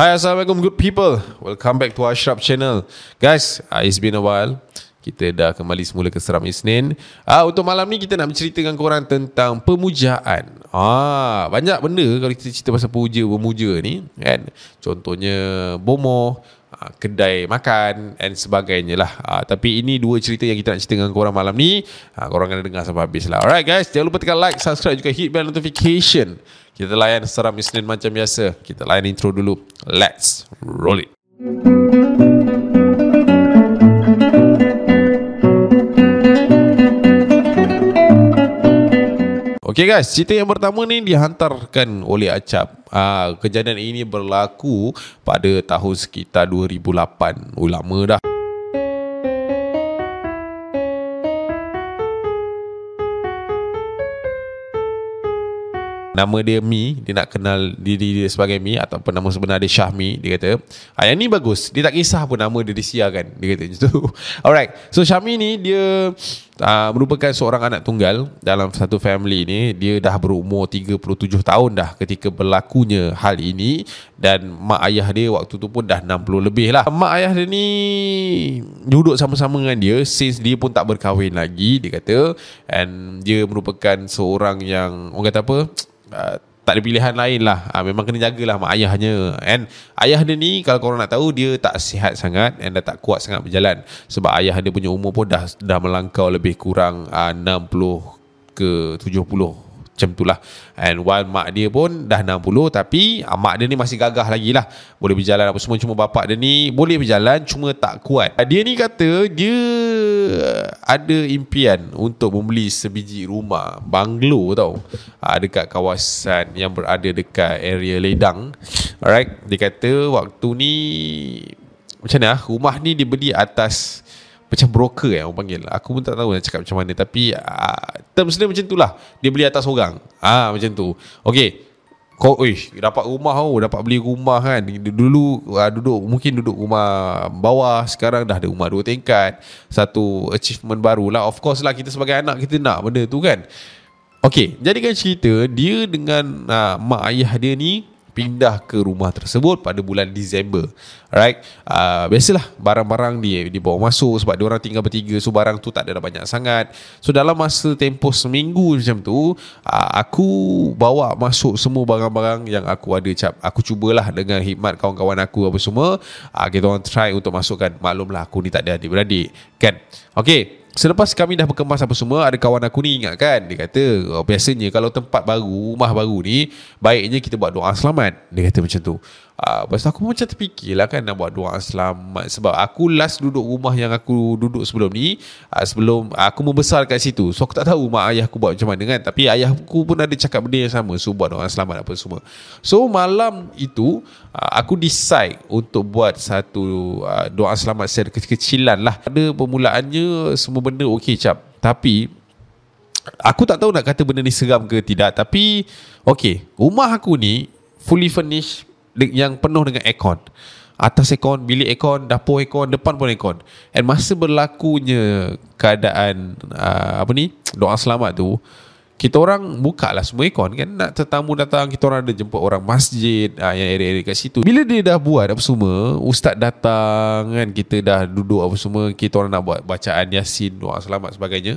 Hi Assalamualaikum good people. Welcome back to Ashraf channel. Guys, uh, it's been a while. Kita dah kembali semula ke Seram Isnin. Uh, Untuk malam ni kita nak menceritakan korang tentang pemujaan. Ah, Banyak benda kalau kita cerita pasal puja, pemuja ni kan? Contohnya bomoh uh, kedai makan dan sebagainya lah uh, Tapi ini dua cerita yang kita nak cerita dengan korang malam ni uh, Korang kena dengar sampai habis lah Alright guys, jangan lupa tekan like, subscribe juga hit bell notification kita layan seram Isnin macam biasa. Kita layan intro dulu. Let's roll it. Okay guys, cerita yang pertama ni dihantarkan oleh Acap. Ah, kejadian ini berlaku pada tahun sekitar 2008. Oh, lama dah. Nama dia Mi Dia nak kenal diri dia sebagai Mi Ataupun nama sebenar dia Syahmi Dia kata ah, Yang ni bagus Dia tak kisah pun nama dia disiarkan Dia kata macam tu Alright So Syahmi ni dia uh, Merupakan seorang anak tunggal Dalam satu family ni. Dia dah berumur 37 tahun dah Ketika berlakunya hal ini. Dan mak ayah dia waktu tu pun dah 60 lebih lah. Mak ayah dia ni Duduk sama-sama dengan dia Since dia pun tak berkahwin lagi Dia kata. And dia merupakan seorang yang Orang kata apa? Uh, tak ada pilihan lain lah. Uh, Memang kena jagalah mak ayahnya. And ayah dia ni Kalau korang nak tahu Dia tak sihat sangat And dah tak kuat sangat berjalan. Sebab ayah dia punya umur pun Dah dah melangkau lebih kurang uh, 60 ke 70 macam tu lah. And while mak dia pun dah 60 Tapi uh, mak dia ni masih gagah lagi lah. Boleh berjalan apa semua Cuma bapak dia ni boleh berjalan Cuma tak kuat. Dia ni kata Dia ada impian Untuk membeli sebiji rumah Banglo tau. Uh, Dekat kawasan yang berada dekat area Ledang. Alright Dia kata waktu ni Macam mana ah, Rumah ni dibeli atas macam broker yang orang panggil Aku pun tak tahu nak cakap macam mana Tapi uh, Terms dia macam tu lah Dia beli atas orang Ah Macam tu Okay kau, uish, dapat rumah oh, dapat beli rumah kan. Dulu uh, duduk mungkin duduk rumah bawah, sekarang dah ada rumah dua tingkat. Satu achievement baru lah. Of course lah kita sebagai anak kita nak benda tu kan. Okay, jadikan cerita dia dengan uh, mak ayah dia ni pindah ke rumah tersebut pada bulan Disember. Alright. Uh, biasalah barang-barang dia dibawa masuk sebab dia orang tinggal bertiga so barang tu tak ada banyak sangat. So dalam masa tempoh seminggu macam tu, uh, aku bawa masuk semua barang-barang yang aku ada cap. Aku cubalah dengan hikmat kawan-kawan aku apa semua, uh, kita orang try untuk masukkan. Maklumlah aku ni tak ada adik-beradik, kan? Okay. Selepas kami dah berkemas apa semua Ada kawan aku ni ingat kan? Dia kata oh, Biasanya kalau tempat baru Rumah baru ni Baiknya kita buat doa selamat. Dia kata macam tu uh, Lepas tu aku macam terfikirlah kan Nak buat doa selamat. Sebab aku last duduk rumah Yang aku duduk sebelum ni uh, Sebelum Aku membesar kat situ. So aku tak tahu Mak ayah aku buat macam mana kan. Tapi ayah aku pun ada cakap benda yang sama. So buat doa selamat apa semua. So malam itu uh, Aku decide Untuk buat satu uh, Doa selamat secara kecil-kecilan lah. Ada permulaannya Semua benda okey cap. Tapi Aku tak tahu nak kata benda ni seram ke tidak. Tapi Okay Rumah aku ni Fully furnished Yang penuh dengan aircon. Atas aircon Bilik aircon Dapur aircon Depan pun aircon. And masa berlakunya Keadaan uh, Apa ni Doa selamat tu kita orang buka lah semua aircon kan? Nak tetamu datang kita orang ada jemput orang masjid uh, yang area-area kat situ. Bila dia dah buat apa semua ustaz datang kan? Kita dah duduk apa semua kita orang nak buat bacaan yasin doa selamat sebagainya.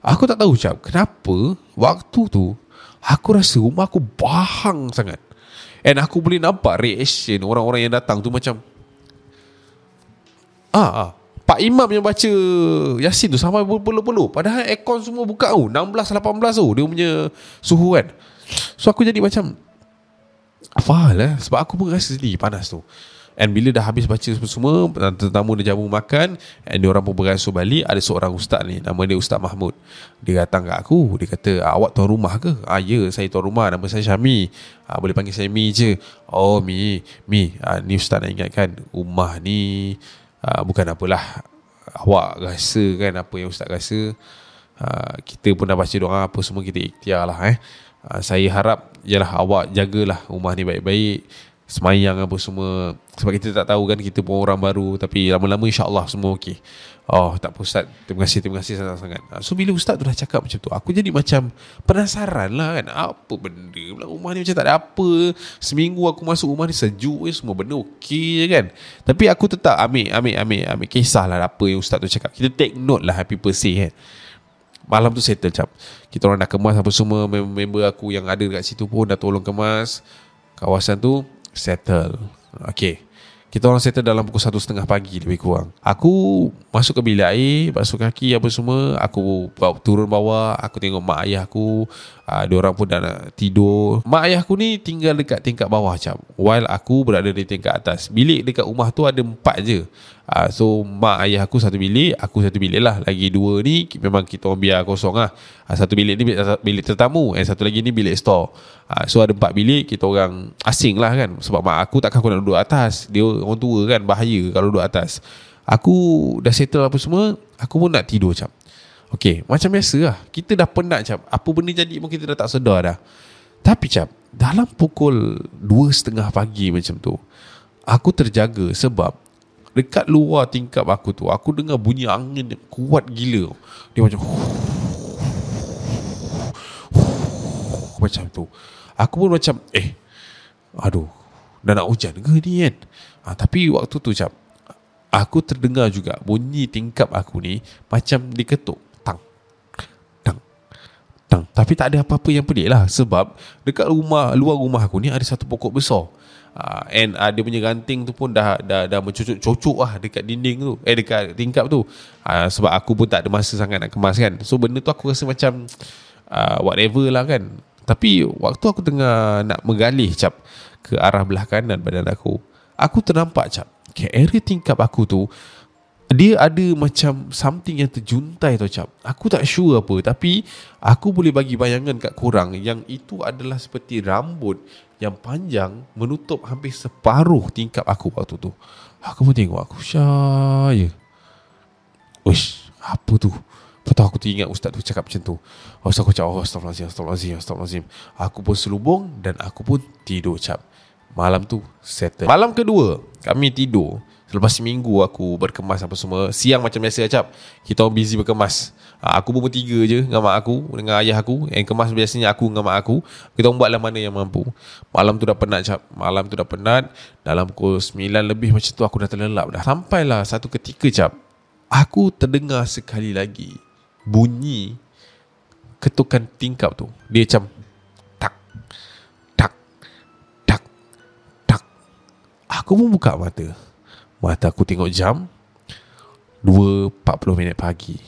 Aku tak tahu cap kenapa waktu tu aku rasa rumah aku bahang sangat and aku boleh nampak reaction orang-orang yang datang tu macam ah ah Pak Imam yang baca Yasin tu sampai berpeluh-peluh. Padahal aircon semua buka tu. 16, 18 tu dia punya suhu kan. So aku jadi macam, apa hal eh? Sebab aku pun rasa sendiri panas tu. And bila dah habis baca semua, tetamu dia jamu makan, and dia orang pun beransur balik, ada seorang ustaz ni, nama dia Ustaz Mahmud. Dia datang kat aku, dia kata, awak tuan rumah ke? Ah, ya, saya tuan rumah, nama saya Syami. Ah, boleh panggil saya Mi je. Oh, Mi, Mi, ah, ni ustaz nak ingatkan, rumah ni, uh, Bukan apalah Awak rasa kan Apa yang Ustaz rasa uh, Kita pun dah baca doa Apa semua kita ikhtiar lah eh uh, Saya harap Yalah awak jagalah Rumah ni baik-baik Semayang apa semua. Sebab kita tak tahu kan Kita pun orang baru. Tapi lama-lama insyaAllah semua okey. Oh tak apa Ustaz. Terima kasih Terima kasih sangat-sangat So bila Ustaz tu dah cakap macam tu Aku jadi macam Penasaran lah kan. Apa benda pula Rumah ni? Macam tak ada apa. Seminggu aku masuk rumah ni sejuk je Semua benda okey je kan. Tapi aku tetap ambil Ambil ambil ambil Kisah lah apa yang Ustaz tu cakap. Kita take note lah People say kan. Malam tu settle cap. Kita orang dah kemas apa semua Member aku yang ada dekat situ pun Dah tolong kemas. Kawasan tu Settle Okay kita orang settle dalam pukul satu setengah pagi lebih kurang. Aku masuk ke bilik air, basuh kaki apa semua. Aku turun bawah, aku tengok mak ayah aku. Uh, dia orang pun dah nak tidur. Mak ayah aku ni tinggal dekat tingkat bawah macam. While aku berada di tingkat atas. Bilik dekat rumah tu ada empat je. Uh, so mak ayah aku satu bilik, aku satu bilik lah. Lagi dua ni memang kita orang biar kosong lah. Uh, satu bilik ni bilik, bilik tetamu, and satu lagi ni bilik store. Uh, so ada empat bilik, kita orang asing lah kan. Sebab mak aku takkan aku nak duduk atas. Dia orang tua kan, bahaya kalau duduk atas. Aku dah settle apa semua, aku pun nak tidur macam. Okay, macam biasa lah. Kita dah penat macam. Apa benda jadi pun kita dah tak sedar dah. Tapi macam, dalam pukul dua setengah pagi macam tu, aku terjaga sebab Dekat luar tingkap aku tu Aku dengar bunyi angin kuat gila Dia macam Macam tu Aku pun macam Eh Aduh Dah nak hujan ke ni kan ha, Tapi waktu tu macam Aku terdengar juga Bunyi tingkap aku ni Macam diketuk Tang Tapi tak ada apa-apa yang pelik lah. Sebab Dekat rumah Luar rumah aku ni Ada satu pokok besar. Uh, and uh, dia punya ranting tu pun dah dah dah mencucuk-cucuk lah dekat dinding tu. Eh dekat tingkap tu. Uh, sebab aku pun tak ada masa sangat nak kemas kan. So benda tu aku rasa macam uh, whatever lah kan. Tapi waktu aku tengah nak menggalih cap ke arah belah kanan badan aku aku ternampak cap ke area tingkap aku tu dia ada macam something yang terjuntai tau cap aku tak sure apa tapi aku boleh bagi bayangan kat korang yang itu adalah seperti rambut yang panjang menutup hampir separuh tingkap aku waktu tu. Aku pun tengok aku syaya. Uish, apa tu? Lepas tu aku teringat ustaz tu cakap macam tu. So aku cakap, oh, astagfirullahaladzim, astagfirullahaladzim, astagfirullahaladzim Aku pun selubung dan aku pun tidur cap Malam tu settle. Malam kedua, kami tidur Selepas seminggu aku berkemas apa semua. Siang macam biasa cap Kita orang busy berkemas. Ha, Aku pun bertiga je dengan mak aku Dengan ayah aku. Yang kemas biasanya aku dengan mak aku. Kita orang buatlah mana yang mampu. Malam tu dah penat cap Malam tu dah penat. Dalam pukul 9 lebih macam tu Aku dah terlelap dah. Sampailah satu ketika cap Aku terdengar sekali lagi Bunyi Ketukan tingkap tu. Dia macam Aku pun buka mata Mata aku tengok jam 2.40 minit pagi.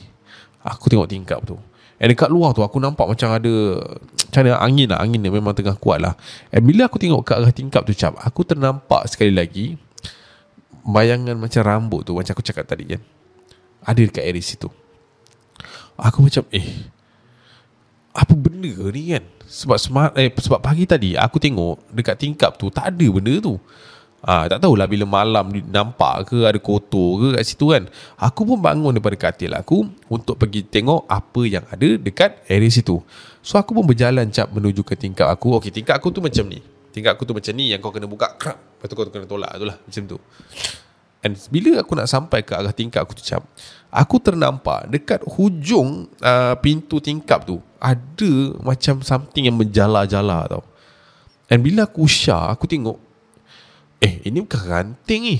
Aku tengok tingkap tu. And dekat luar tu aku nampak macam ada Macam mana angin lah. Angin ni memang tengah kuat lah. And bila aku tengok ke arah tingkap tu cap Aku ternampak sekali lagi Bayangan macam rambut tu Macam aku cakap tadi kan? Ada dekat area situ. Aku macam eh Apa benda ni kan? Sebab smart, eh, sebab pagi tadi Aku tengok dekat tingkap tu Tak ada benda tu Ah, tak tahulah bila malam nampak ke ada kotor ke kat situ kan. Aku pun bangun daripada katil aku untuk pergi tengok apa yang ada dekat area situ. So aku pun berjalan cap menuju ke tingkap aku. Okey, tingkap aku tu macam ni. Tingkap aku tu macam ni yang kau kena buka krap. Lepas tu kau kena tolak tu lah macam tu. And bila aku nak sampai ke arah tingkap aku tu cap, aku ternampak dekat hujung uh, pintu tingkap tu ada macam something yang menjala-jala tau. And bila aku syar, aku tengok Eh ini bukan ranting ni.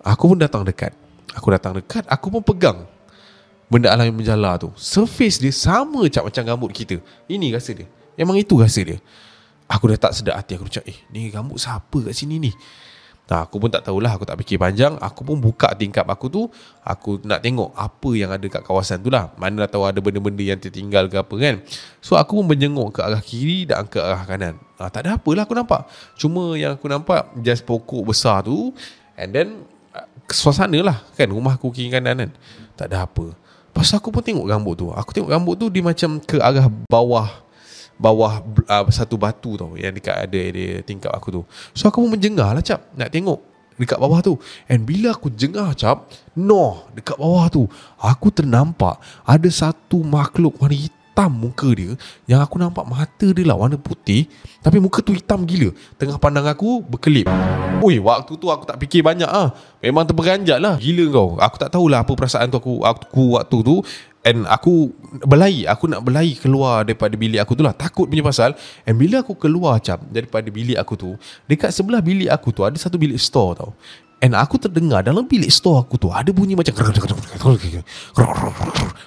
Aku pun datang dekat. Aku datang dekat Aku pun pegang Benda alam yang menjala tu. Surface dia sama macam macam rambut kita. Ini rasa dia. Memang itu rasa dia. Aku dah tak sedar hati Aku macam eh ni rambut siapa kat sini ni Nah, aku pun tak tahulah Aku tak fikir panjang. Aku pun buka tingkap aku tu Aku nak tengok Apa yang ada kat kawasan tu lah. Mana dah tahu ada benda-benda yang tertinggal ke apa kan. So aku pun menjenguk ke arah kiri Dan ke arah kanan. Ah, Tak ada apalah aku nampak. Cuma yang aku nampak Just pokok besar tu And then ah, Suasana lah kan Rumah aku kiri kanan kan. Tak ada apa. Lepas aku pun tengok rambut tu Aku tengok rambut tu Dia macam ke arah bawah bawah uh, satu batu tau yang dekat ada area tingkap aku tu. So aku pun menjengah lah cap nak tengok dekat bawah tu. And bila aku jengah cap, no, dekat bawah tu, aku ternampak ada satu makhluk warna hitam muka dia yang aku nampak mata dia lah warna putih tapi muka tu hitam gila. Tengah pandang aku berkelip. Ui, waktu tu aku tak fikir banyak ah. Memang terperanjat lah. Gila kau. Aku tak tahulah apa perasaan tu aku, aku waktu tu And aku berlari Aku nak berlari keluar daripada bilik aku tu lah. Takut punya pasal And bila aku keluar macam Daripada bilik aku tu Dekat sebelah bilik aku tu Ada satu bilik store tau And aku terdengar dalam bilik store aku tu Ada bunyi macam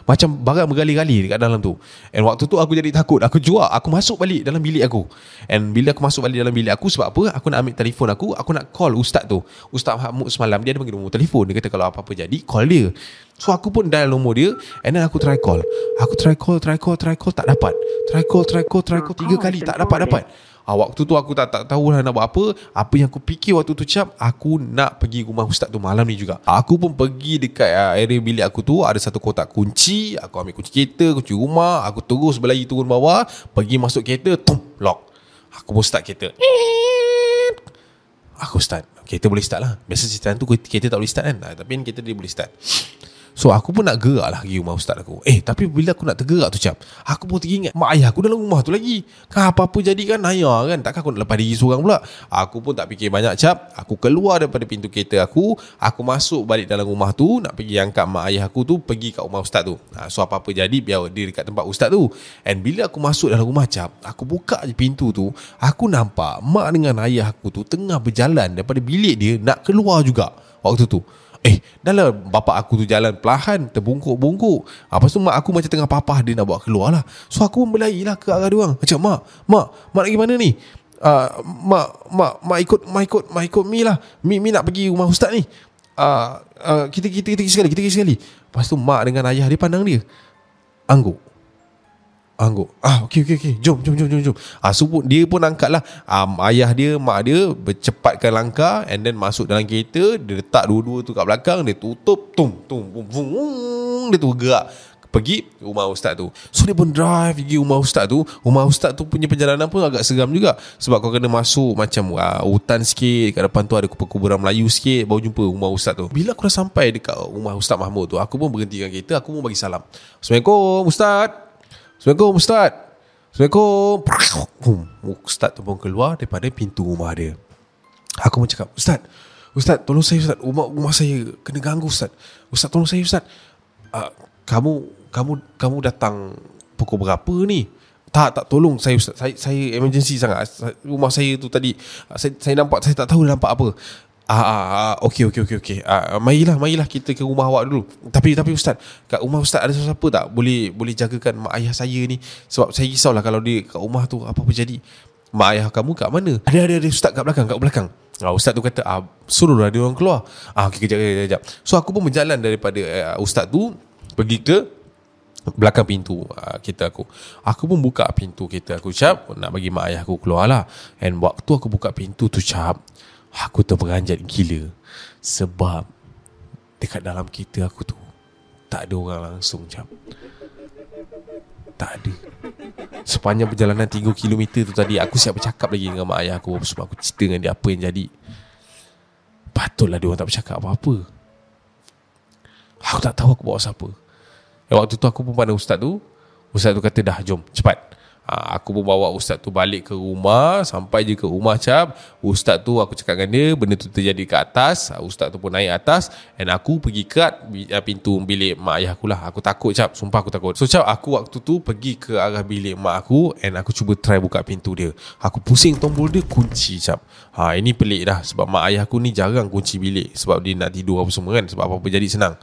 Macam barang bergali-gali dekat dalam tu. And waktu tu aku jadi takut Aku jual Aku masuk balik dalam bilik aku. And bila aku masuk balik dalam bilik aku Sebab apa? Aku nak ambil telefon aku Aku nak call ustaz tu. Ustaz Mahmud semalam Dia ada panggil nombor telefon. Dia kata kalau apa-apa jadi Call dia. So aku pun dial nombor dia And then aku try call. Aku try call Try call Try call Tak dapat. Try call Try call Try call Tiga kali Tak dapat-dapat Ha, waktu tu aku tak, tak tahu lah nak buat apa. Apa yang aku fikir waktu tu cap Aku nak pergi rumah ustaz tu malam ni juga. Aku pun pergi dekat uh, area bilik aku tu. Ada satu kotak kunci. Aku ambil kunci kereta Kunci rumah. Aku terus berlari turun bawah. Pergi masuk kereta Tum, lock. Aku pun start kereta. Aku start. Kereta boleh start lah. Biasa cerita tu kereta tak boleh start kan? Tapi kereta dia boleh start So aku pun nak gerak lah pergi rumah ustaz aku. Eh tapi bila aku nak tergerak tu cap Aku pun teringat Mak ayah aku dalam rumah tu lagi. Kan apa-apa jadi kan? Ayah kan? Takkan aku nak lepas diri seorang pula? Aku pun tak fikir banyak cap. Aku keluar daripada pintu kereta aku. Aku masuk balik dalam rumah tu Nak pergi angkat mak ayah aku tu Pergi kat rumah ustaz tu. Ha, So apa-apa jadi Biar dia dekat tempat ustaz tu. And bila aku masuk dalam rumah cap Aku buka je pintu tu Aku nampak Mak dengan ayah aku tu Tengah berjalan Daripada bilik dia Nak keluar juga Waktu tu Eh, dah lah. Bapak aku tu jalan perlahan Terbungkuk-bungkuk. Lepas tu mak aku macam tengah papah Dia nak bawa keluar lah. So aku pun berlari lah ke arah dia Macam mak, mak, mak nak pergi mana ni? Uh, mak, mak, mak ikut, mak ikut, mak ikut Mi lah. Mi, Mi nak pergi rumah ustaz ni. Uh, uh, kita, kita, kita, kita sekali, kita, kita sekali. Lepas tu mak dengan ayah dia pandang dia. Angguk Angguk. Ah okey okey okey. Jom jom jom jom jom. Ah pun, dia pun angkat lah. Um, Ayah dia Mak dia Bercepatkan langkah And then masuk dalam kereta. Dia letak dua-dua tu kat belakang. Dia tutup. Tum tum bum, bum, Dia tu gerak. Pergi rumah ustaz tu. So dia pun drive Pergi rumah ustaz tu. Rumah ustaz tu punya perjalanan pun Agak seram juga. Sebab kau kena masuk Macam uh, hutan sikit. Kat depan tu ada kuburan Melayu sikit. Baru jumpa rumah ustaz tu. Bila aku dah sampai Dekat rumah ustaz Mahmud tu Aku pun berhentikan kereta. Aku pun bagi salam. Assalamualaikum ustaz Assalamualaikum Ustaz. Assalamualaikum. Ustaz tu pun keluar Daripada pintu rumah dia. Aku pun cakap Ustaz Ustaz tolong saya Ustaz. Rumah, rumah saya kena ganggu Ustaz. Ustaz tolong saya Ustaz. Uh, Kamu Kamu kamu datang Pukul berapa ni? Tak tak tolong saya Ustaz. Saya, saya emergency sangat. Rumah saya tu tadi Saya, saya nampak Saya tak tahu nampak apa Ah, ah, ah okey okey okey okey. Ah, marilah marilah kita ke rumah awak dulu. Tapi tapi ustaz, kat rumah ustaz ada siapa tak boleh boleh jagakan mak ayah saya ni sebab saya risaulah kalau dia kat rumah tu apa-apa jadi. Mak ayah kamu kat mana? Ada ada ada ustaz kat belakang, kat belakang. Ah, ustaz tu kata, ah, suruhlah dia orang keluar. Ah, okey kejap, kejap, kejap. So aku pun berjalan daripada uh, ustaz tu pergi ke belakang pintu uh, kereta aku. Aku pun buka pintu kereta aku cap nak bagi mak ayah aku keluar lah. And waktu aku buka pintu tu cap, Aku terperanjat gila Sebab Dekat dalam kereta aku tu Tak ada orang langsung jam Tak ada. Sepanjang perjalanan 3 km tu tadi Aku siap bercakap lagi dengan mak ayah aku Sebab aku cerita dengan dia apa yang jadi. Patutlah dia orang tak bercakap apa-apa. Aku tak tahu aku bawa siapa. Eh, Waktu tu aku pun pandang ustaz tu Ustaz tu kata dah jom cepat Ha, aku pun bawa ustaz tu balik ke rumah Sampai je ke rumah cap Ustaz tu aku cakap dengan dia Benda tu terjadi ke atas. Ha, Ustaz tu pun naik atas. And aku pergi kat uh, pintu bilik mak ayah aku lah. Aku takut cap Sumpah aku takut. So cap aku waktu tu pergi ke arah bilik mak aku And aku cuba try buka pintu dia. Aku pusing tombol dia kunci cap ha, Ini pelik dah Sebab mak ayah aku ni jarang kunci bilik Sebab dia nak tidur apa semua kan Sebab apa-apa jadi senang.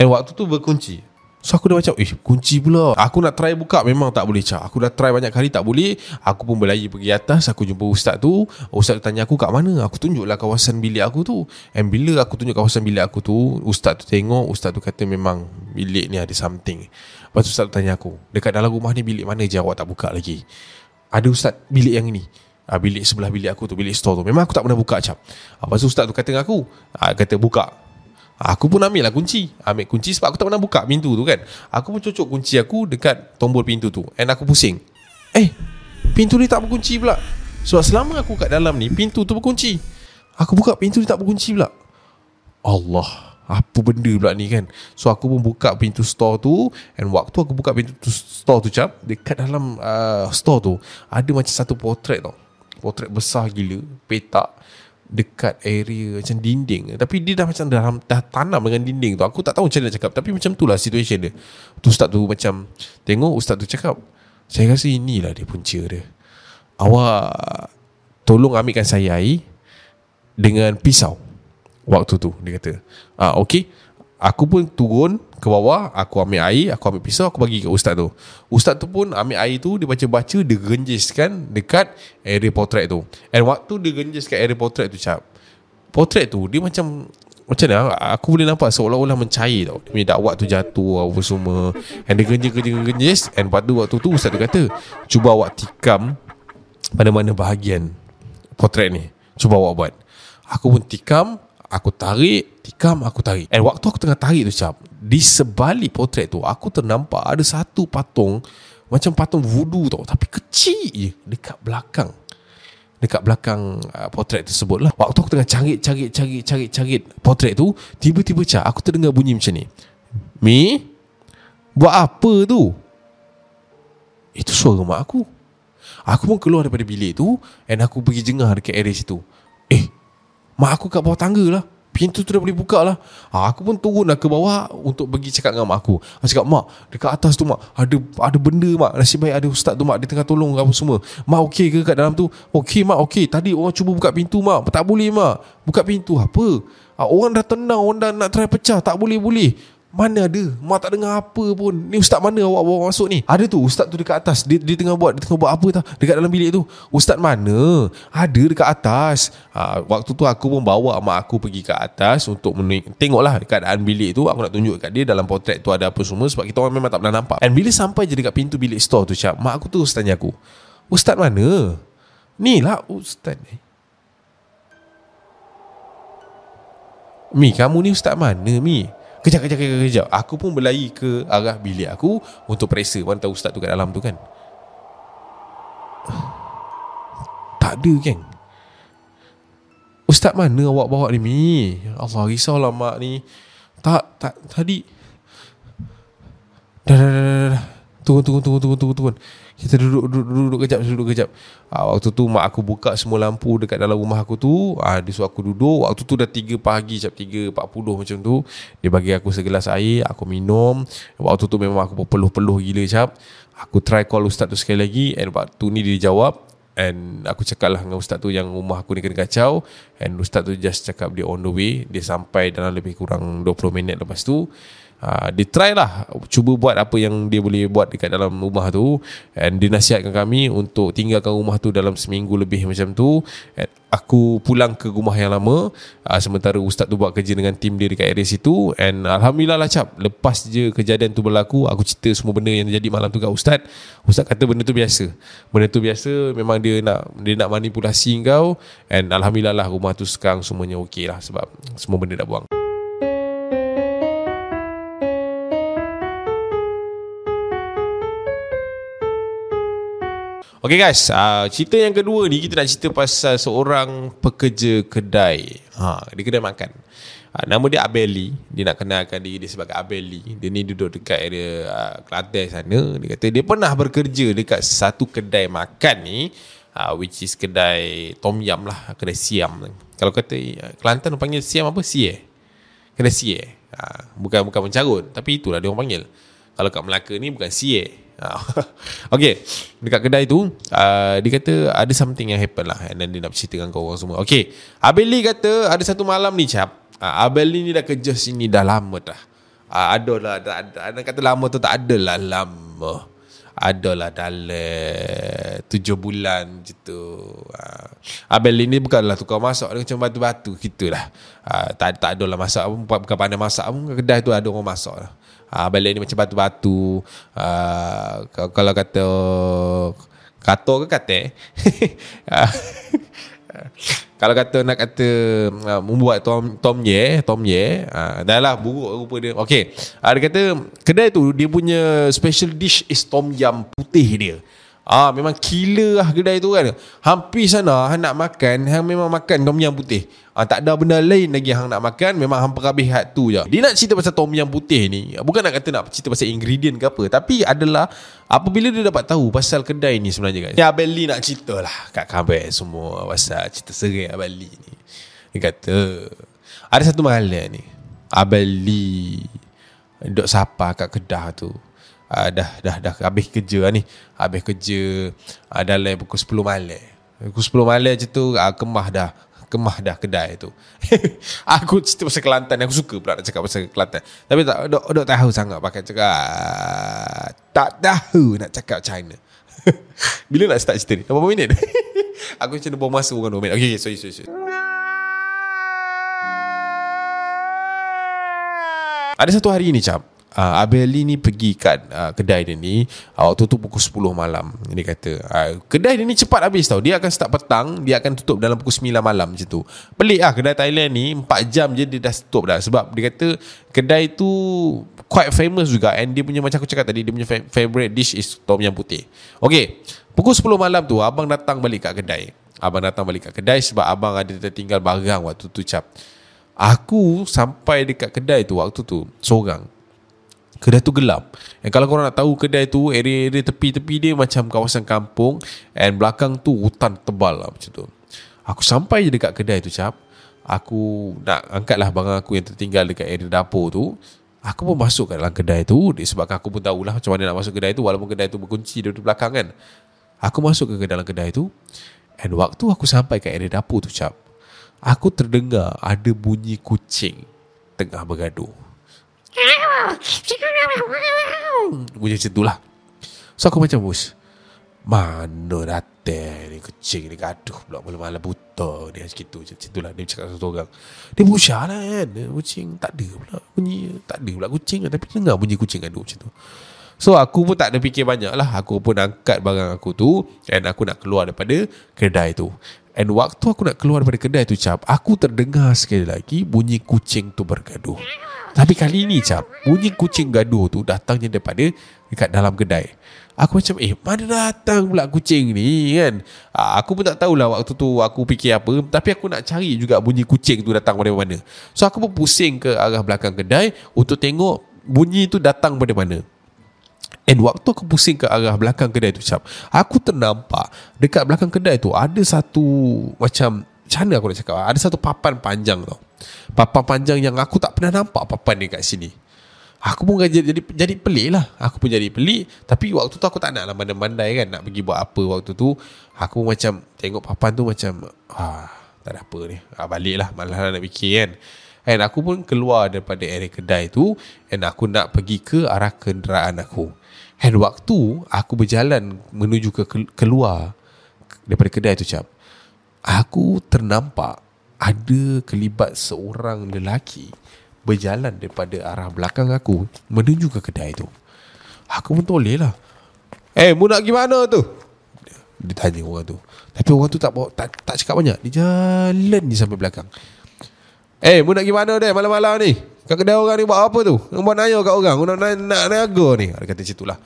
And waktu tu berkunci So aku dah macam Eh kunci pula. Aku nak try buka Memang tak boleh cak. Aku dah try banyak kali Tak boleh. Aku pun berlari pergi atas. Aku jumpa ustaz tu. Ustaz tu tanya aku kat mana? Aku tunjuklah kawasan bilik aku tu. And bila aku tunjuk kawasan bilik aku tu Ustaz tu tengok Ustaz tu kata memang Bilik ni ada something. Lepas tu ustaz tu tanya aku Dekat dalam rumah ni bilik mana? Je awak tak buka lagi. Ada ustaz bilik yang ini? Ah, bilik sebelah bilik aku tu Bilik store tu. Memang aku tak pernah buka cap Lepas tu ustaz tu kata dengan aku ah, Kata buka Aku pun ambil lah kunci. Ambil kunci sebab aku tak pernah buka pintu tu kan. Aku pun cocok kunci aku dekat tombol pintu tu. And aku pusing. Eh Pintu ni tak berkunci pula. Sebab selama aku kat dalam ni Pintu tu berkunci. Aku buka pintu dia tak berkunci pula. Allah apa benda pula ni kan? So aku pun buka pintu store tu. And waktu aku buka pintu tu, store tu cap Dekat dalam uh, store tu Ada macam satu potret tau. Potret besar gila Petak Dekat area macam dinding. Tapi dia dah macam dalam, dah tanam dengan dinding tu. Aku tak tahu macam mana nak cakap. Tapi macam tu lah situation dia. Tu ustaz tu macam Tengok ustaz tu cakap Saya rasa inilah dia punca dia. Awak Tolong ambilkan saya air Dengan pisau. Waktu tu dia kata ah, Okay Aku pun turun ke bawah Aku ambil air Aku ambil pisau Aku bagi ke ustaz tu. Ustaz tu pun ambil air tu Dia baca-baca Dia genjiskan Dekat area potret tu. And waktu dia genjiskan area potret tu cap Potret tu Dia macam Macam mana? Aku boleh nampak Seolah-olah mencair tau. Dia dakwat tu jatuh Apa semua. And dia genjis-genjis And lepas tu waktu tu Ustaz tu kata Cuba awak tikam Mana-mana bahagian Potret ni. Cuba awak buat. Aku pun tikam Aku tarik Tikam aku tarik. And waktu aku tengah tarik tu cap Di sebalik potret tu Aku ternampak Ada satu patung Macam patung voodoo tau Tapi kecil je Dekat belakang. Dekat belakang uh, potret tersebut lah. Waktu aku tengah carit Carit carit carit carit Potret tu Tiba-tiba cap Aku terdengar bunyi macam ni. Mi Buat apa tu? Itu suara mak aku. Aku pun keluar daripada bilik tu And aku pergi jengah dekat area situ. Eh Mak aku kat bawah tangga lah. Pintu tu dah boleh buka lah. Ha, Aku pun turun lah ke bawah Untuk pergi cakap dengan mak aku. Aku cakap mak Dekat atas tu mak Ada ada benda mak. Nasib baik ada ustaz tu mak. Dia tengah tolong apa semua. Mak okey ke kat dalam tu? Okey mak okey. Tadi orang cuba buka pintu mak. Tak boleh mak. Buka pintu apa? Ha, Orang dah tenang Orang dah nak try pecah. Tak boleh boleh mana ada? Mak tak dengar apa pun. Ni ustaz mana awak bawa masuk ni? Ada tu ustaz tu dekat atas. Dia, dia tengah buat Dia tengah buat apa tau? Dekat dalam bilik tu. Ustaz mana? Ada dekat atas. Ha, Waktu tu aku pun bawa mak aku pergi ke atas Untuk menik- tengoklah keadaan bilik tu. Aku nak tunjuk kat dia Dalam potret tu ada apa semua Sebab kita orang memang tak pernah nampak. And bila sampai je dekat pintu bilik store tu Syab Mak aku tu tanya aku Ustaz mana? Ni lah ustaz. Ni Mi kamu ni ustaz mana Mi Kejap, kejap, kejap, kejap. Aku pun berlari ke arah bilik aku untuk periksa. Mana tahu ustaz tu kat dalam tu kan. Tak ada kan. Ustaz mana awak bawa ni Mi? Allah risaulah mak ni. Tak, tak, tadi. Dah, dah, dah, dah, dah. Turun, turun, turun, turun, turun, turun. Kita duduk, duduk, duduk, kejap, duduk kejap. Ha, waktu tu mak aku buka semua lampu dekat dalam rumah aku tu. Ha, dia suruh aku duduk. Waktu tu dah 3 pagi, cap 3.40 macam tu. Dia bagi aku segelas air, aku minum. Waktu tu memang aku peluh-peluh gila cap. Aku try call ustaz tu sekali lagi. And waktu ni dia jawab. And aku cakap lah dengan ustaz tu yang rumah aku ni kena kacau. And ustaz tu just cakap dia on the way. Dia sampai dalam lebih kurang 20 minit lepas tu. Uh, dia try lah cuba buat apa yang dia boleh buat dekat dalam rumah tu. And dia nasihatkan kami untuk tinggalkan rumah tu dalam seminggu lebih macam tu. And aku pulang ke rumah yang lama. Uh, sementara ustaz tu buat kerja dengan tim dia dekat area situ. And Alhamdulillah lah cap lepas je kejadian tu berlaku aku cerita semua benda yang terjadi malam tu kat ustaz. Ustaz kata benda tu biasa. Benda tu biasa memang dia nak dia nak manipulasi kau and Alhamdulillah lah rumah tu sekarang semuanya okey lah sebab semua benda dah buang Okay guys, uh, cerita yang kedua ni kita nak cerita pasal seorang pekerja kedai. Ha, di kedai makan. Uh, nama dia Abeli. Dia nak kenalkan diri dia sebagai Abeli. Dia ni duduk dekat area uh, Kelantan sana. Dia kata dia pernah bekerja dekat satu kedai makan ni. Uh, which is kedai Tom Yam lah. Kedai Siam. Kalau kata uh, Kelantan panggil Siam apa? Sie. Kedai Sie. Uh, bukan bukan mencarut. Tapi itulah dia orang panggil. Kalau kat Melaka ni bukan Sie. okay Dekat kedai tu uh, Dia kata Ada something yang happen lah And then dia nak cerita dengan kau orang semua. Okay Abeli kata Ada satu malam ni cap uh, Abeli ni dah kerja sini Dah lama dah. Uh, Ada lah Ada kata lama tu tak ada lah Lama Ada lah dalam Tujuh bulan macam tu uh, Abeli ni bukanlah tukar masak Dia macam batu-batu Gitu lah uh, tak, tak ada lah masak Bukan pandai masak pun Kedai tu ada orang masak lah uh, balik ni macam batu-batu. Uh, kalau kata kato ke kate kalau kata nak kata uh, membuat tom tom ye tom ye uh, dah lah buruk rupa dia. Okey. Uh, dia kata kedai tu dia punya special dish is tom yam putih dia Ah memang killer lah kedai tu kan. Hampir sana hang nak makan, hang memang makan tom yam putih. Ah tak ada benda lain lagi hang nak makan, memang hang perhabis hat tu je. Dia nak cerita pasal tom yam putih ni, bukan nak kata nak cerita pasal ingredient ke apa, tapi adalah apabila dia dapat tahu pasal kedai ni sebenarnya guys. Ya Abeli nak cerita lah kat khabar semua pasal cerita serai Abeli ni. Dia kata ada satu malam ni Abeli duk sapa kat kedah tu uh, dah dah dah habis kerja ni. Habis kerja uh, dalam pukul 10 malam. Pukul 10 malam je tu uh, kemah dah kemah dah kedai tu. Aku cerita pasal Kelantan aku suka pula nak cakap pasal Kelantan. Tapi tak dok dok tahu sangat pakai cakap tak tahu nak cakap China. Bila nak start cerita ni? Berapa minit? Aku macam buang masa bukan 2 minit. Okay, okay sorry sorry, sorry. Ada satu hari ni cap uh, Abeli ni pergi kat uh, kedai dia ni uh, Waktu tu pukul 10 malam Dia kata. Uh, Kedai dia ni cepat habis tau. Dia akan start petang Dia akan tutup dalam pukul 9 malam macam tu. Pelik lah kedai Thailand ni 4 jam je dia dah tutup dah. Sebab dia kata Kedai tu Quite famous juga And dia punya macam aku cakap tadi Dia punya favorite dish is Tom Yam Putih. Okay Pukul 10 malam tu Abang datang balik kat kedai. Abang datang balik kat kedai Sebab abang ada tertinggal barang waktu tu cap Aku sampai dekat kedai tu waktu tu Seorang Kedai tu gelap. And kalau korang nak tahu kedai tu Area-area tepi-tepi dia Macam kawasan kampung And belakang tu hutan tebal lah Macam tu. Aku sampai je dekat kedai tu cap. Aku nak angkat lah barang aku yang tertinggal Dekat area dapur tu. Aku pun masuk kat dalam kedai tu. Sebabkan aku pun tahulah Macam mana nak masuk kedai tu Walaupun kedai tu berkunci Dari belakang kan. Aku masuk ke dalam kedai tu. And waktu aku sampai kat area dapur tu cap Aku terdengar Ada bunyi kucing Tengah bergaduh Bunyi macam tu lah. So aku macam bos Mana datang ni? Kucing ni gaduh pula Malam-malam buta dia macam tu Macam tu lah. Dia cakap satu orang. Dia busya lah kan Kucing tak ada pula bunyi. Tak ada pula kucing. Tapi dengar bunyi kucing gaduh macam tu. So aku pun tak ada fikir banyak lah. Aku pun angkat barang aku tu And aku nak keluar daripada kedai tu. And waktu aku nak keluar daripada kedai tu cap Aku terdengar sekali lagi bunyi kucing tu bergaduh Tapi kali ni cap Bunyi kucing gaduh tu datangnya daripada Dekat dalam kedai. Aku macam eh mana datang pula kucing ni kan? Aku pun tak tahulah waktu tu aku fikir apa Tapi aku nak cari juga bunyi kucing tu datang dari mana. So aku pun pusing ke arah belakang kedai Untuk tengok bunyi tu datang dari mana. And waktu aku pusing ke arah belakang kedai tu cap Aku ternampak Dekat belakang kedai tu Ada satu Macam Macam mana aku nak cakap? Ada satu papan panjang tau Papan panjang yang aku tak pernah nampak Papan ni kat sini. Aku pun jadi, jadi, jadi pelik lah. Aku pun jadi pelik. Tapi waktu tu aku tak nak lah Mandai-mandai kan Nak pergi buat apa waktu tu. Aku macam Tengok papan tu macam ah, Tak ada apa ni. Ah, Balik lah. Malah nak fikir kan. And aku pun keluar daripada area kedai tu And aku nak pergi ke arah kenderaan aku. And waktu aku berjalan menuju ke keluar daripada kedai tu cap Aku ternampak ada kelibat seorang lelaki berjalan daripada arah belakang aku menuju ke kedai tu. Aku pun toleh lah. Eh, mu nak gimana tu? Dia tanya orang tu. Tapi orang tu tak bawa, tak, tak cakap banyak. Dia jalan je sampai belakang. Eh, mu nak gimana deh malam-malam ni? Kat kedai orang ni buat apa tu? Yang buat nanya kat orang. Nak, nak, nak niaga ni. Dia kata macam itulah.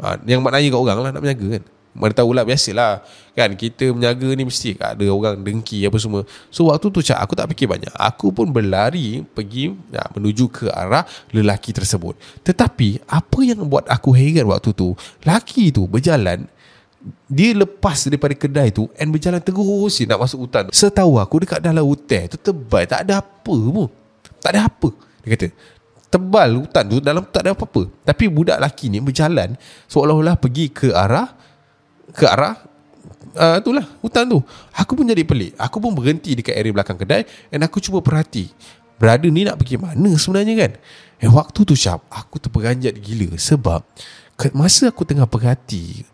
Ha, yang buat nanya kat orang lah nak berniaga kan. Mana tahulah biasalah kan kita berniaga ni mesti ada orang dengki apa semua. So waktu tu cak aku tak fikir banyak. Aku pun berlari pergi ya, menuju ke arah lelaki tersebut. Tetapi apa yang buat aku heran waktu tu, lelaki tu berjalan dia lepas daripada kedai tu and berjalan terus nak masuk hutan. Setahu aku dekat dalam hutan tu tebal tak ada apa pun. Tak ada apa. Dia kata Tebal hutan tu Dalam tak ada apa-apa Tapi budak lelaki ni berjalan Seolah-olah pergi ke arah Ke arah uh, Itulah Hutan tu. Aku pun jadi pelik. Aku pun berhenti Dekat area belakang kedai Dan aku cuba perhati. Brother ni nak pergi mana sebenarnya kan? Dan waktu tu Syab Aku terperanjat gila Sebab Masa aku tengah perhati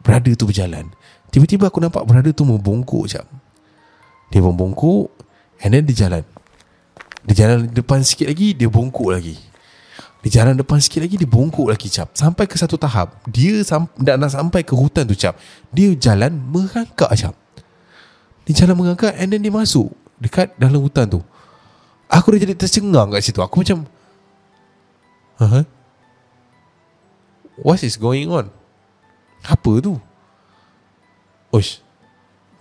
Brother tu berjalan. Tiba-tiba aku nampak brother tu membongkok Syab. Dia membongkok And then dia jalan. Dia jalan depan sikit lagi Dia bongkok lagi Dia jalan depan sikit lagi Dia bongkok lagi cap Sampai ke satu tahap Dia sam- nak sampai ke hutan tu cap Dia jalan merangkak cap Dia jalan merangkak And then dia masuk Dekat dalam hutan tu Aku dah jadi tercengang kat situ Aku macam huh? What is going on? Apa tu? Uish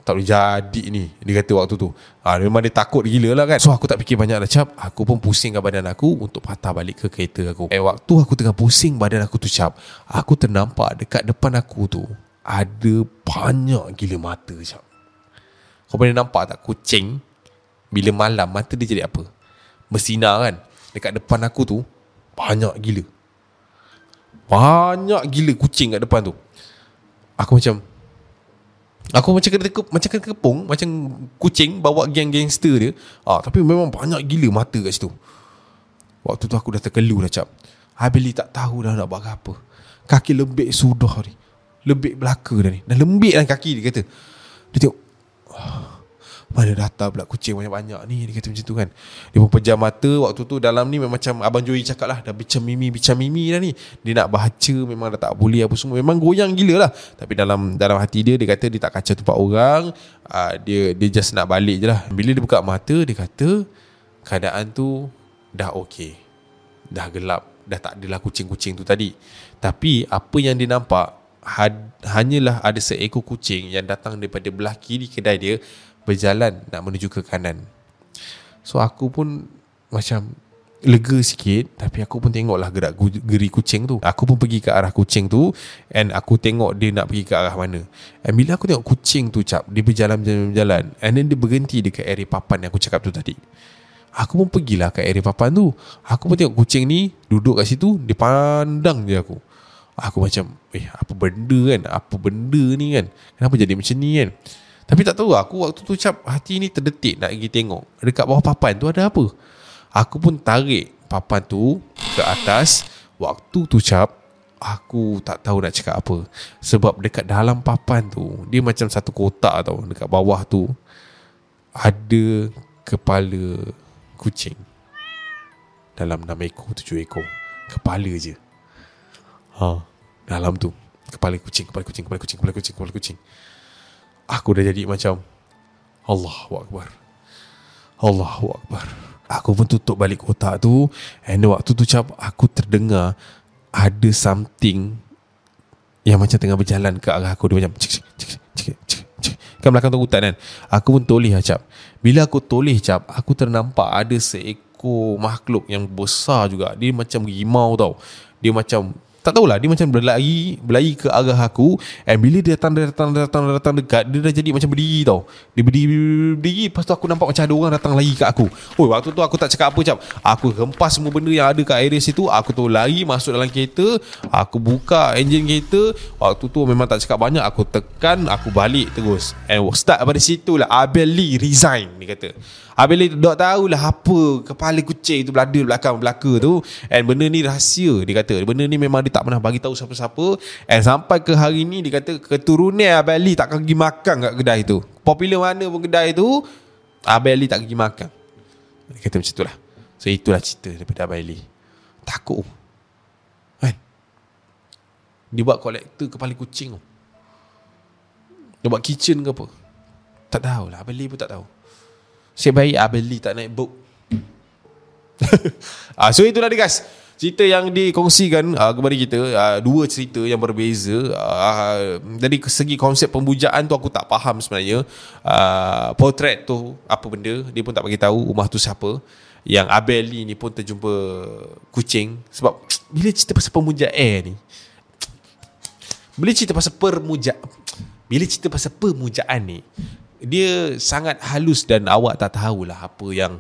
tak boleh jadi ni Dia kata waktu tu. Ha, Memang dia takut gila lah kan. So aku tak fikir banyak lah cap. Aku pun pusingkan badan aku Untuk patah balik ke kereta aku. Eh waktu aku tengah pusing badan aku tu cap Aku ternampak dekat depan aku tu Ada banyak gila mata cap. Kau boleh nampak tak kucing Bila malam mata dia jadi apa? Bersinar kan? Dekat depan aku tu Banyak gila. Banyak gila kucing kat depan tu. Aku macam Aku macam kena tekep, macam kena kepung Macam kucing bawa geng gangster dia. Ah, Tapi memang banyak gila mata kat situ. Waktu tu aku dah terkelu dah cap. Habili tak tahu dah nak buat apa. Kaki lembik sudah ni. Lembik belaka dah ni. Dah lembik dah kaki dia kata. Dia tengok mana datang pula kucing banyak-banyak ni? Dia kata macam tu kan. Dia pun pejam mata. Waktu tu dalam ni macam Abang Joey cakap lah Dah bicam mimi Bicam mimi dah ni. Dia nak baca Memang dah tak boleh apa semua. Memang goyang gila lah. Tapi dalam dalam hati dia Dia kata dia tak kacau tempat orang. Uh, Dia dia just nak balik je lah. Bila dia buka mata Dia kata Keadaan tu Dah okey. Dah gelap. Dah tak adalah kucing-kucing tu tadi. Tapi apa yang dia nampak had, Hanyalah ada seekor kucing Yang datang daripada belah kiri kedai dia berjalan nak menuju ke kanan. So aku pun macam lega sikit tapi aku pun tengoklah gerak geri kucing tu. Aku pun pergi ke arah kucing tu and aku tengok dia nak pergi ke arah mana. And bila aku tengok kucing tu cap dia berjalan-jalan and then dia berhenti dekat area papan yang aku cakap tu tadi. Aku pun pergilah ke area papan tu. Aku pun tengok kucing ni duduk kat situ dia pandang je aku. Aku macam eh apa benda kan? Apa benda ni kan? Kenapa jadi macam ni kan? Tapi tak tahu aku waktu tu cap hati ni terdetik nak pergi tengok dekat bawah papan tu ada apa. Aku pun tarik papan tu ke atas. Waktu tu cap aku tak tahu nak cakap apa. Sebab dekat dalam papan tu dia macam satu kotak tau dekat bawah tu ada kepala kucing. Dalam 6 ekor, 7 ekor. Kepala je. Ha, dalam tu. Kepala kucing, kepala kucing, kepala kucing, kepala kucing, kepala kucing. Aku dah jadi macam Allahu Akbar. Allahu Akbar. Aku pun tutup balik kotak tu And waktu tu cap Aku terdengar Ada something Yang macam tengah berjalan ke arah aku. Dia macam cik, cik, cik, cik, cik, cik. Kan belakang tu hutan kan? Aku pun toleh lah cap. Bila aku toleh cap Aku ternampak ada seekor makhluk yang besar juga. Dia macam rimau tau. Dia macam tak tahulah dia macam berlari berlari ke arah aku and bila dia datang datang datang datang dekat dia dah jadi macam berdiri tau. Dia berdiri berdiri lepas tu aku nampak macam ada orang datang lari ke aku. Oh waktu tu aku tak cakap apa cap. Aku hempas semua benda yang ada kat area situ aku tu lari masuk dalam kereta aku buka enjin kereta. Waktu tu memang tak cakap banyak aku tekan aku balik terus. And start pada situ lah. Abel Lee resign dia kata Abel Lee tak tahulah apa kepala kucing tu berada belakang belaka tu. And benda ni rahsia dia kata. Benda ni memang dia tak pernah bagi tahu siapa-siapa. And sampai ke hari ni dia kata keturunan Abel Ali tak pergi makan kat kedai tu. Popular mana pun kedai tu Abel Ali tak pergi makan. Dia kata macam itulah so itulah cerita daripada Abel Ali. Takut. Kan? Dia buat kolektor kepala kucing tu. Dia buat kitchen ke apa. Tak tahulah. Abel Ali pun tak tahu Sebaik Abel Ali tak naik boat ah, So itulah dia guys. Cerita yang dikongsikan uh, kepada kita uh, dua cerita yang berbeza. Uh, dari segi konsep pembujaan tu aku tak faham sebenarnya. Uh, potret tu apa benda dia pun tak bagi tahu rumah tu siapa. Yang Abel ni pun terjumpa kucing. Sebab bila cerita pasal pemuja air ni? Bila cerita pasal permuja bila cerita pasal pemujaan ni dia sangat halus dan awak tak tahulah apa yang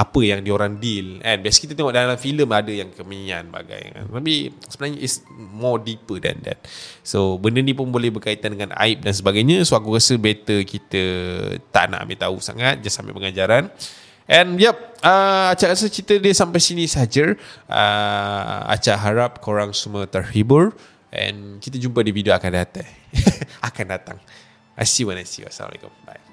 apa yang diorang deal. Kan? Biasa kita tengok dalam filem ada yang keminian bagai kan. Tapi sebenarnya is more deeper than that. So benda ni pun boleh berkaitan dengan aib dan sebagainya. So aku rasa better kita tak nak ambil tahu sangat just sambil pengajaran. And yep uh, Acak rasa cerita dia sampai sini saja. Uh, Acak harap korang semua terhibur. And kita jumpa di video akan datang. Akan datang I see you when I see you. Assalamualaikum. Bye